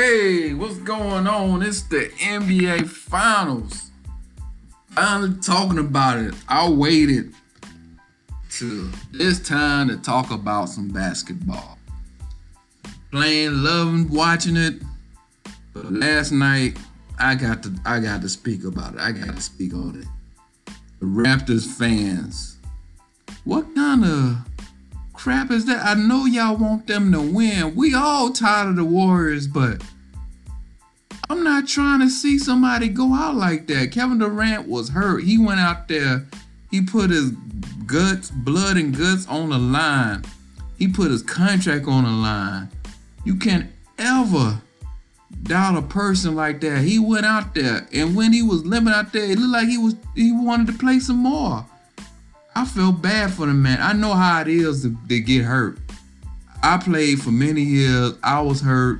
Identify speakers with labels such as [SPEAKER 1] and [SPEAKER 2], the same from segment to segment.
[SPEAKER 1] Hey, what's going on? It's the NBA Finals. Finally talking about it. I waited to this time to talk about some basketball. Playing, loving, watching it. But last night, I got to I got to speak about it. I got to speak on it. The Raptors fans. What kind of crap is that? I know y'all want them to win. We all tired of the Warriors, but I'm not trying to see somebody go out like that. Kevin Durant was hurt. He went out there, he put his guts, blood and guts on the line. He put his contract on the line. You can't ever doubt a person like that. He went out there, and when he was limping out there, it looked like he was he wanted to play some more. I feel bad for the man. I know how it is to, to get hurt. I played for many years. I was hurt.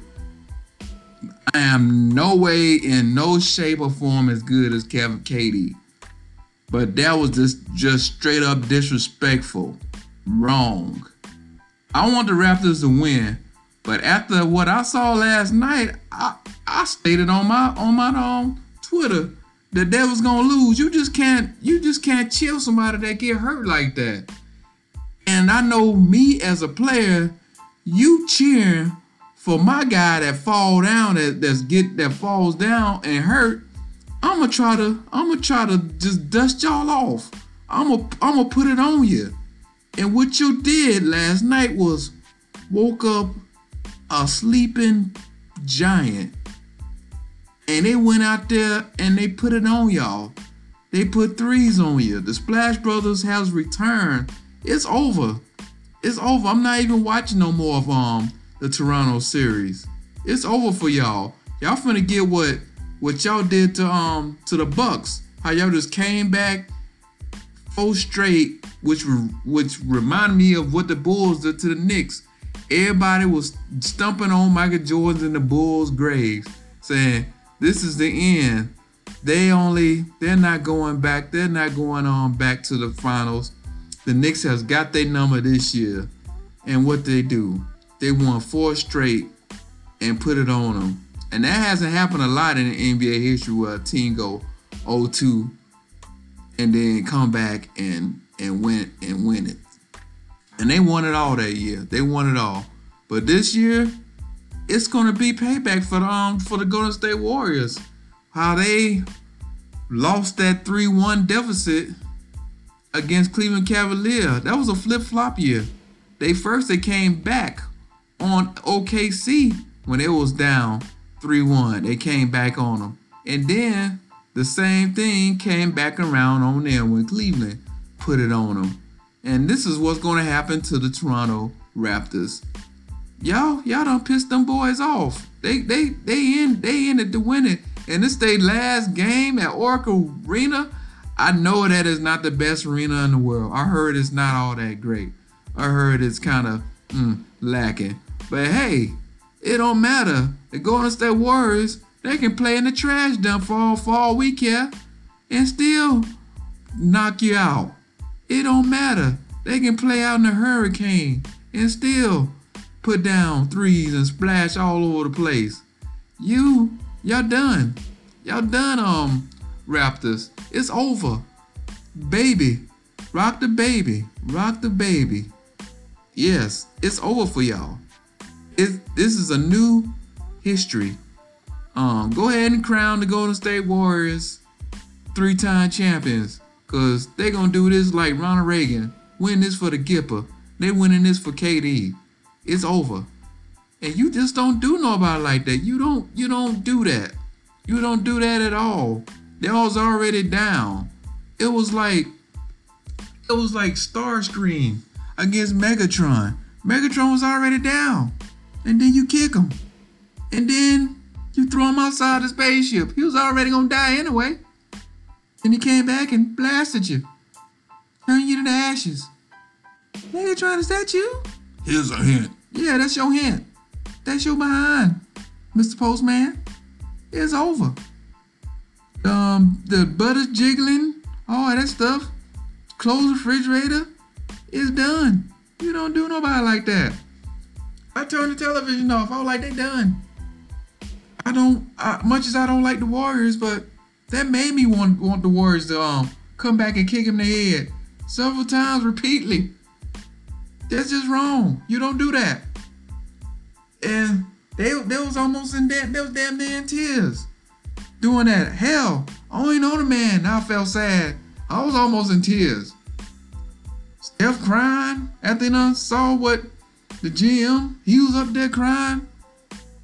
[SPEAKER 1] I am no way in no shape or form as good as Kevin KD. But that was just just straight up disrespectful. Wrong. I want the Raptors to win. But after what I saw last night, I, I stated on my on my own Twitter that devil's gonna lose. You just can't you just can't chill somebody that get hurt like that. And I know me as a player, you cheering for my guy that fall down that that's get that falls down and hurt. I'ma try to I'ma try to just dust y'all off. I'ma I'ma put it on you. And what you did last night was woke up a sleeping giant and they went out there and they put it on y'all. They put threes on you. The Splash Brothers has returned. It's over. It's over. I'm not even watching no more of um the Toronto series. It's over for y'all. Y'all finna get what what y'all did to um to the Bucks. How y'all just came back four straight, which which remind me of what the Bulls did to the Knicks. Everybody was stumping on Michael Jordan's and the Bulls' graves, saying this is the end. They only they're not going back. They're not going on back to the finals. The Knicks has got their number this year. And what they do, they won four straight and put it on them. And that hasn't happened a lot in NBA history where a team go 0-2 and then come back and and win and win it. And they won it all that year. They won it all. But this year, it's gonna be payback for the um, for the Golden State Warriors. How they lost that 3-1 deficit against Cleveland Cavalier. That was a flip-flop year. They first they came back on OKC when it was down 3-1. They came back on them. And then the same thing came back around on them when Cleveland put it on them. And this is what's going to happen to the Toronto Raptors y'all y'all done pissed them boys off. They they they in they in it to win it. And this their last game at Oracle Arena. I know that is not the best arena in the world. I heard it's not all that great. I heard it's kind of mm, lacking. But hey, it don't matter. The Golden State Warriors, they can play in the trash dump for all, for all we care and still knock you out. It don't matter. They can play out in the hurricane and still put down threes and splash all over the place. You, y'all done. Y'all done, um, Raptors. It's over. Baby. Rock the baby. Rock the baby. Yes, it's over for y'all. It, this is a new history. Um, go ahead and crown the Golden State Warriors three-time champions. Cause they gonna do this like Ronald Reagan. Win this for the Gipper. They winning this for KD it's over. And you just don't do nobody like that. You don't you don't do that. You don't do that at all. They was already down. It was like it was like Starscream against Megatron. Megatron was already down. And then you kick him. And then you throw him outside the spaceship. He was already gonna die anyway. And he came back and blasted you. Turned you to ashes. Megatron, is that you? Here's a hint. Yeah, that's your hint. That's your behind, Mr. Postman. It's over. Um, the butter's jiggling, all that stuff. Close the refrigerator. It's done. You don't do nobody like that. I turned the television off. I was like, they done. I don't I, much as I don't like the Warriors, but that made me want want the Warriors to um come back and kick him in the head several times repeatedly. That's just wrong. You don't do that. And they they was almost in that they was damn near in tears doing that. Hell, I only know the man. I felt sad. I was almost in tears. Steph crying after I saw what the GM, he was up there crying.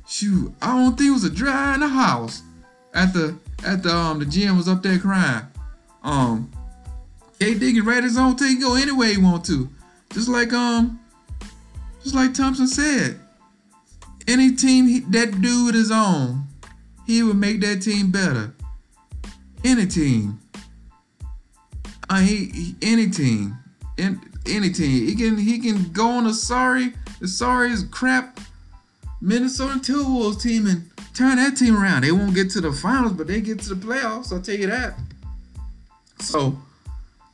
[SPEAKER 1] Shoot, I don't think it was a dry in the house at the um the GM was up there crying. Um KD can write his own take go anywhere he want to. Just like um just like Thompson said. Any team he, that dude is on, he would make that team better. Any team. Uh, he, he any team. In, any team. He can he can go on a sorry the sorry crap Minnesota Timberwolves team and turn that team around. They won't get to the finals, but they get to the playoffs. I'll tell you that. So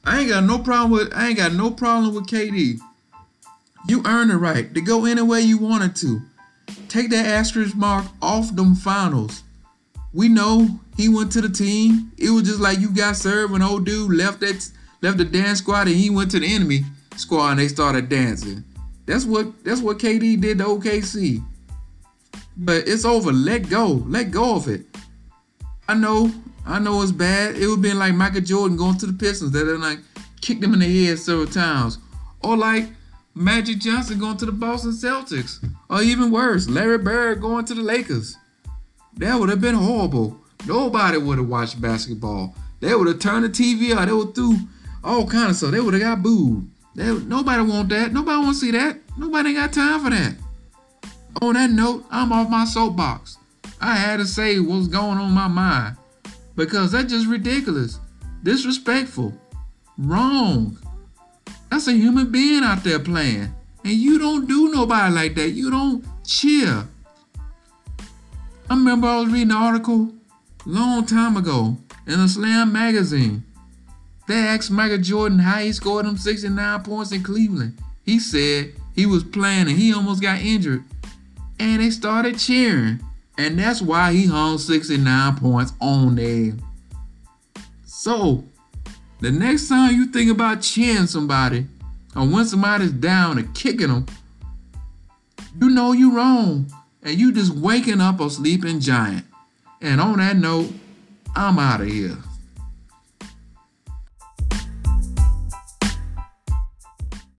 [SPEAKER 1] I ain't got no problem with I ain't got no problem with KD. You earned the right to go any way you wanted to. Take that asterisk mark off them finals. We know he went to the team. It was just like you got served when old dude left that left the dance squad and he went to the enemy squad and they started dancing. That's what that's what KD did to OKC. But it's over. Let go. Let go of it. I know. I know it's bad. It would have been like Michael Jordan going to the Pistons that like kicked him in the head several times. Or like Magic Johnson going to the Boston Celtics. Or even worse, Larry Bird going to the Lakers. That would have been horrible. Nobody would have watched basketball. They would have turned the TV out. They would do all kind of stuff. They would have got booed. They, nobody want that. Nobody want to see that. Nobody got time for that. On that note, I'm off my soapbox. I had to say what's going on my mind because that's just ridiculous, disrespectful, wrong. That's a human being out there playing, and you don't do nobody like that. You don't cheer. I remember I was reading an article long time ago in a Slam magazine. They asked Michael Jordan how he scored them 69 points in Cleveland. He said he was playing and he almost got injured and they started cheering. And that's why he hung 69 points on them. So, the next time you think about cheering somebody, or when somebody's down and kicking them, you know you're wrong. And you just waking up a sleeping giant. And on that note, I'm out of here.